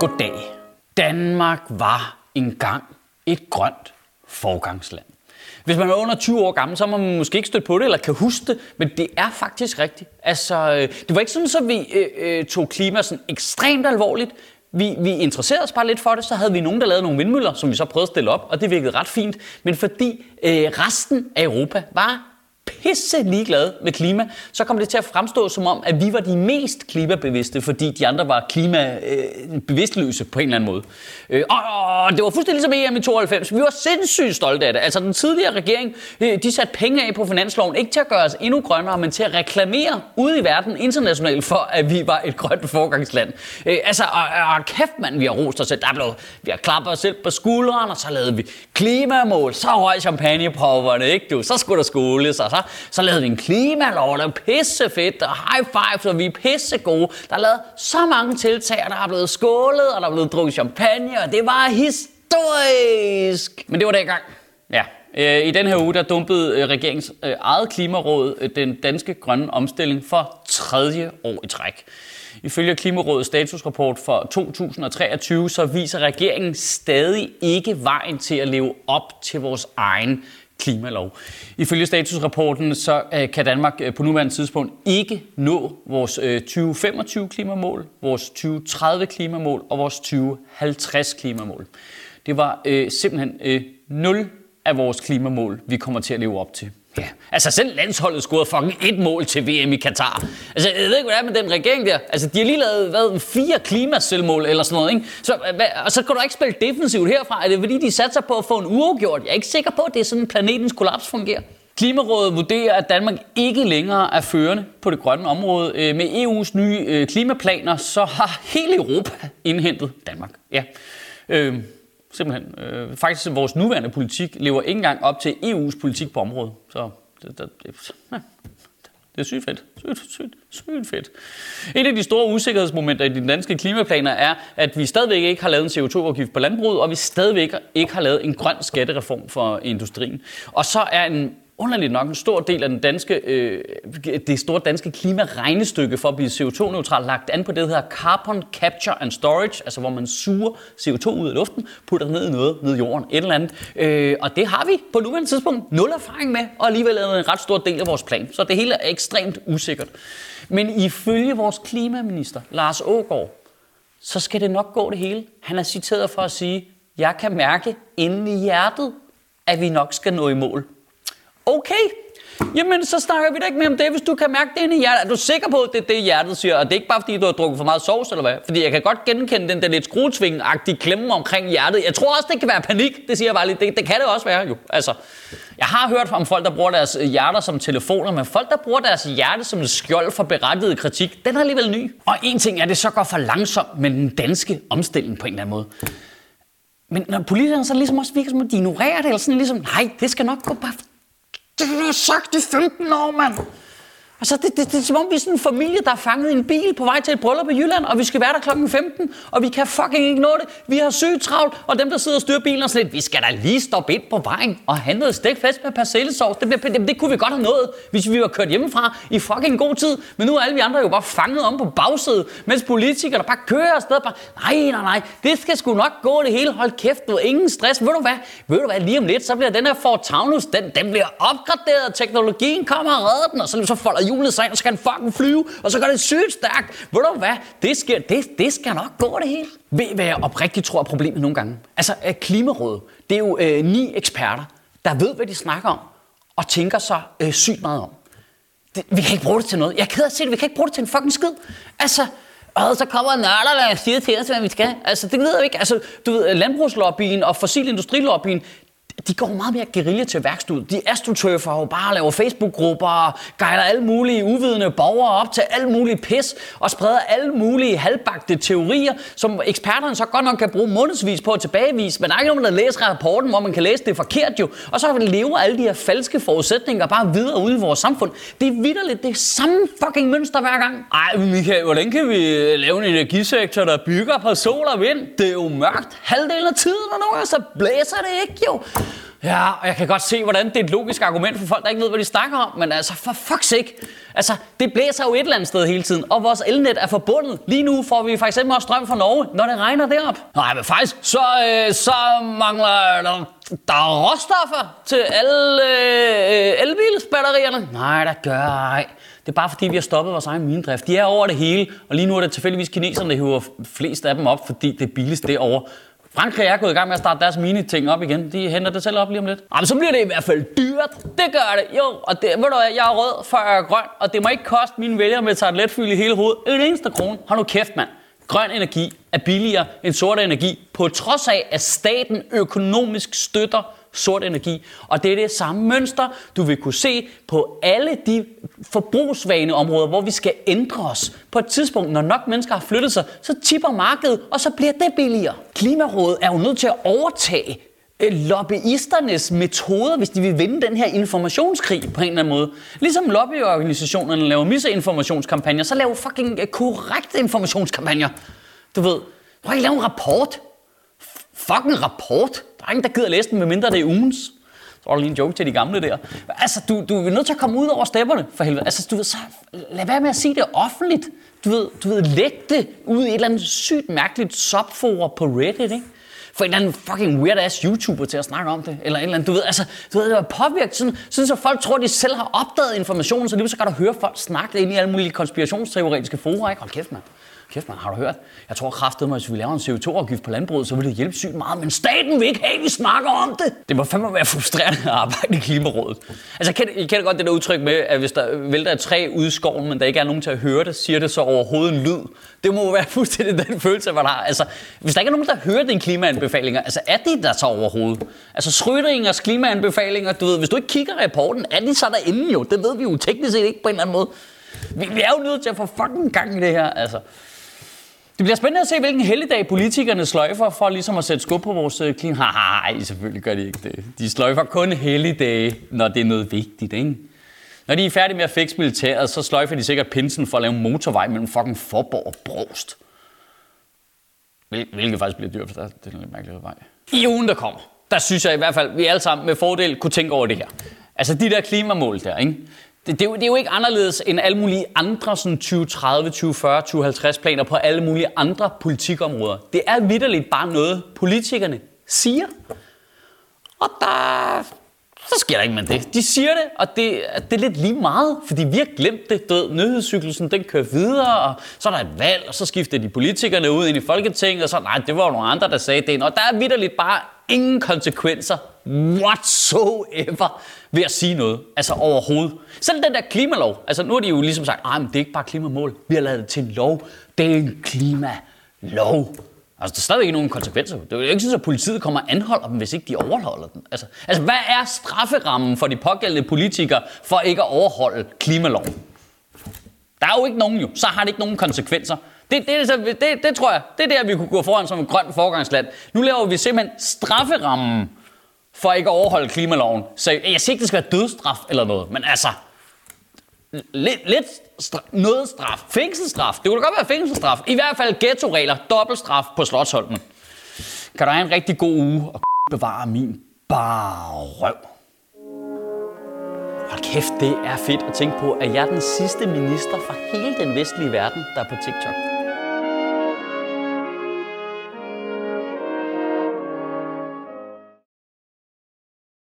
Goddag. Danmark var engang et grønt forgangsland. Hvis man er under 20 år gammel, så har man måske ikke stødt på det, eller kan huske det, men det er faktisk rigtigt. Altså, øh, det var ikke sådan, at vi øh, øh tog klima sådan ekstremt alvorligt. Vi, vi interesserede os bare lidt for det, så havde vi nogen, der lavede nogle vindmøller, som vi så prøvede at stille op, og det virkede ret fint. Men fordi øh, resten af Europa var pisse ligeglade med klima, så kom det til at fremstå som om, at vi var de mest klimabevidste, fordi de andre var klimabevidstløse øh, på en eller anden måde. Øh, og det var fuldstændig ligesom EM i 92. Vi var sindssygt stolte af det. Altså den tidligere regering, øh, de satte penge af på finansloven, ikke til at gøre os endnu grønnere, men til at reklamere ude i verden internationalt for, at vi var et grønt forgangsland. Øh, altså, og, og kæft mand, vi har rost os selv. Der blev, vi har klappet os selv på skulderen, og så lavede vi klimamål, så røg champagnepopperne, ikke du? Så skulle der skoles, og så så lavede vi en klimalov, der er pisse fedt, og high five, og vi er pisse gode. Der er lavet så mange tiltag, og der er blevet skålet, og der er blevet drukket champagne, og det var historisk. Men det var dengang. Ja, øh, i den her uge, der dumpede øh, regeringens øh, eget klimaråd den danske grønne omstilling for tredje år i træk. Ifølge Klimarådets statusrapport for 2023, så viser regeringen stadig ikke vejen til at leve op til vores egen klimalov. Ifølge statusrapporten så øh, kan Danmark øh, på nuværende tidspunkt ikke nå vores øh, 2025 klimamål, vores 2030 klimamål og vores 2050 klimamål. Det var øh, simpelthen øh, nul af vores klimamål, vi kommer til at leve op til. Ja, altså selv landsholdet scorede fucking et mål til VM i Katar. Altså, jeg ved ikke, hvad det er med den regering der. Altså, de har lige lavet, hvad, fire klimaselvmål eller sådan noget, ikke? Så, hvad, og så kan du ikke spille defensivt herfra. Er det fordi, de satser på at få en uafgjort? Jeg er ikke sikker på, at det er sådan, planetens kollaps fungerer. Klimarådet vurderer, at Danmark ikke længere er førende på det grønne område. Øh, med EU's nye øh, klimaplaner, så har hele Europa indhentet Danmark. Ja. Øh, Simpelthen. Øh, faktisk vores nuværende politik lever ikke engang op til EU's politik på området. Så det, det, det, ja, det er sygt fedt. Sygt, sygt, sygt fedt. Et af de store usikkerhedsmomenter i de danske klimaplaner er, at vi stadigvæk ikke har lavet en CO2-afgift på landbruget, og vi stadigvæk ikke har lavet en grøn skattereform for industrien. Og så er en underligt nok en stor del af den danske, øh, det store danske klimaregnestykke for at blive CO2-neutral lagt an på det, der hedder Carbon Capture and Storage, altså hvor man suger CO2 ud af luften, putter ned i noget, ned i jorden, et eller andet. Øh, og det har vi på nuværende tidspunkt nul erfaring med, og alligevel er det en ret stor del af vores plan. Så det hele er ekstremt usikkert. Men ifølge vores klimaminister, Lars Ågaard, så skal det nok gå det hele. Han er citeret for at sige, jeg kan mærke inde i hjertet, at vi nok skal nå i mål Okay, Jamen, så snakker vi da ikke mere om det, hvis du kan mærke det inde i hjertet. Er du sikker på, at det er det, hjertet siger? Og det er ikke bare, fordi du har drukket for meget sovs, eller hvad? Fordi jeg kan godt genkende den der lidt skruetving-agtige klemme omkring hjertet. Jeg tror også, det kan være panik. Det siger jeg bare lige. Det, det kan det også være, jo. Altså, jeg har hørt om folk, der bruger deres hjerter som telefoner, men folk, der bruger deres hjerte som et skjold for berettiget kritik, den er alligevel ny. Og en ting er, det så går for langsomt med den danske omstilling på en eller anden måde. Men når politikerne så ligesom også virker som, at de ignorerer det, eller sådan ligesom, nej, det skal nok gå bare det har jeg sagt i 15 år, mand. Altså, det, det, det, er som om vi er sådan en familie, der er fanget i en bil på vej til et bryllup i Jylland, og vi skal være der klokken 15, og vi kan fucking ikke nå det. Vi har sygt travlt, og dem, der sidder og styrer bilen, og sådan vi skal da lige stoppe ind på vejen og handle et stik fast med persillesovs. Det, det, det, det, kunne vi godt have nået, hvis vi var kørt hjemmefra i fucking god tid. Men nu er alle vi andre jo bare fanget om på bagsædet, mens politikere bare kører afsted. Bare, nej, nej, nej, det skal sgu nok gå det hele. Hold kæft, du ingen stress. Ved du hvad? Ved du hvad, lige om lidt, så bliver den her Ford Taunus, den, den bliver opgraderet. Teknologien kommer og redder den, og så, så folder hjulet sig ind, og så kan den fucking flyve, og så går det sygt stærkt. Ved du hvad? Det skal, det, det skal nok gå det hele. Ved hvad jeg oprigtigt tror er problemet nogle gange? Altså, øh, Klimarådet, det er jo øh, ni eksperter, der ved, hvad de snakker om, og tænker sig øh, sygt meget om. Det, vi kan ikke bruge det til noget. Jeg er ked af at se det, vi kan ikke bruge det til en fucking skid. Altså, og så kommer nørder, der siger til os, hvad vi skal. Altså, det ved vi ikke. Altså, du ved, landbrugslobbyen og fossilindustrilobbyen, de går meget mere guerilla til værkstud. De astroturfer og bare laver Facebook-grupper, guider alle mulige uvidende borgere op til alle mulige pis, og spreder alle mulige halvbagte teorier, som eksperterne så godt nok kan bruge månedsvis på at tilbagevise, men der er ikke nogen, der læser rapporten, hvor man kan læse det forkert jo. Og så lever alle de her falske forudsætninger bare videre ude i vores samfund. Det er vidderligt, det er samme fucking mønster hver gang. Ej, Michael, hvordan kan vi lave en energisektor, der bygger på sol og vind? Det er jo mørkt halvdelen af tiden, og nogle gange så blæser det ikke jo. Ja, og jeg kan godt se, hvordan det er et logisk argument for folk, der ikke ved, hvad de snakker om. Men altså, for fuck's sake. Altså, det blæser jo et eller andet sted hele tiden, og vores elnet er forbundet. Lige nu får vi for eksempel også strøm fra Norge, når det regner derop. Nej, men faktisk, så, øh, så mangler der, der er råstoffer til alle øh, elbilsbatterierne. Nej, der gør ej. Det er bare fordi, vi har stoppet vores egen minedrift. De er over det hele, og lige nu er det tilfældigvis kineserne, der hiver flest af dem op, fordi det er billigst derovre. Frankrig er gået i gang med at starte deres mini-ting op igen. De henter det selv op lige om lidt. Jamen, så bliver det i hvert fald dyrt. Det gør det. Jo, og det, ved du hvad, jeg er rød, før jeg er grøn, og det må ikke koste mine vælgere med toiletfyld i hele hovedet. En eneste krone. Har nu kæft, mand. Grøn energi er billigere end sort energi, på trods af, at staten økonomisk støtter sort energi. Og det er det samme mønster, du vil kunne se på alle de forbrugsvaneområder, hvor vi skal ændre os. På et tidspunkt, når nok mennesker har flyttet sig, så tipper markedet, og så bliver det billigere. Klimarådet er jo nødt til at overtage øh, lobbyisternes metoder, hvis de vil vinde den her informationskrig på en eller anden måde. Ligesom lobbyorganisationerne laver misinformationskampagner, så laver fucking øh, korrekte informationskampagner. Du ved, du kan ikke lave en rapport. Fucking rapport. Der er ingen, der gider læse den, medmindre det er ugens. Så var der lige en joke til de gamle der. Altså, du, du er nødt til at komme ud over stepperne, for helvede. Altså, du ved, så lad være med at sige det offentligt. Du ved, du ved læg det ud i et eller andet sygt mærkeligt subfora på Reddit, ikke? For en eller anden fucking weird-ass YouTuber til at snakke om det. Eller en eller anden, du ved, altså, du ved, det var påvirket sådan, sådan, så folk tror, de selv har opdaget informationen, så lige så godt at høre folk snakke ind i alle mulige konspirationsteoretiske fora, ikke? Hold kæft, mand. Kæft, man, har du hørt? Jeg tror kraftet mig, hvis vi laver en CO2-afgift på landbruget, så vil det hjælpe sygt meget, men staten vil ikke have, at vi snakker om det. Det må fandme være frustrerende at arbejde i Klimarådet. Altså, kan, I kender godt det der udtryk med, at hvis der vælter et træ ud i skoven, men der ikke er nogen til at høre det, siger det så overhovedet en lyd. Det må være fuldstændig den følelse, man har. Altså, hvis der ikke er nogen, der hører dine klimaanbefalinger, altså er det der så overhovedet? Altså, Schrödingers klimaanbefalinger, du ved, hvis du ikke kigger rapporten, er de så derinde jo? Det ved vi jo teknisk set ikke på en eller anden måde. Vi, vi er jo nødt til at få fucking gang i det her, altså. Det bliver spændende at se, hvilken helligdag politikerne sløjfer for ligesom at sætte skub på vores øh, klima. Nej, selvfølgelig gør de ikke det. De sløjfer kun helligdage, når det er noget vigtigt, ikke? Når de er færdige med at fikse militæret, så sløjfer de sikkert pinsen for at lave motorvej mellem fucking Forborg og Brost. Hvilket faktisk bliver dyrt, for det er en lidt mærkelig vej. I ugen, der kommer, der synes jeg i hvert fald, at vi alle sammen med fordel kunne tænke over det her. Altså de der klimamål der, ikke? Det, det, er jo, det er jo ikke anderledes end alle mulige andre sådan 2030, 2040, 2050 planer på alle mulige andre politikområder. Det er vidderligt bare noget, politikerne siger. Og der, så sker der ikke med det. De siger det, og det, det er lidt lige meget, fordi vi har glemt det. Du ved, nyhedscyklusen, den kører videre, og så er der et valg, og så skifter de politikerne ud ind i Folketinget, og så, nej, det var jo nogle andre, der sagde det. Og der er vidderligt bare ingen konsekvenser whatsoever ved at sige noget. Altså overhovedet. Selv den der klimalov. Altså nu har de jo ligesom sagt, at det er ikke bare klimamål. Vi har lavet det til en lov. Det er en klimalov. Altså, der er stadig ikke nogen konsekvenser. Det er jo ikke sådan, at politiet kommer og anholder dem, hvis ikke de overholder den. Altså, altså hvad er strafferammen for de pågældende politikere for ikke at overholde klimaloven? Der er jo ikke nogen jo. Så har det ikke nogen konsekvenser. Det, det, det, det, det tror jeg, det er der, vi kunne gå foran som et grønt forgangsland. Nu laver vi simpelthen strafferammen for ikke at overholde klimaloven. Så jeg siger ikke, det skal være dødstraf eller noget, men altså, lidt, lidt straf, noget straf. Fængselsstraf. Det kunne da godt være fængselsstraf. I hvert fald ghetto-regler. Dobbeltstraf på Slottsholmen. Kan du have en rigtig god uge og bevare min bare røv. Hold kæft, det er fedt at tænke på, at jeg er den sidste minister fra hele den vestlige verden, der er på TikTok.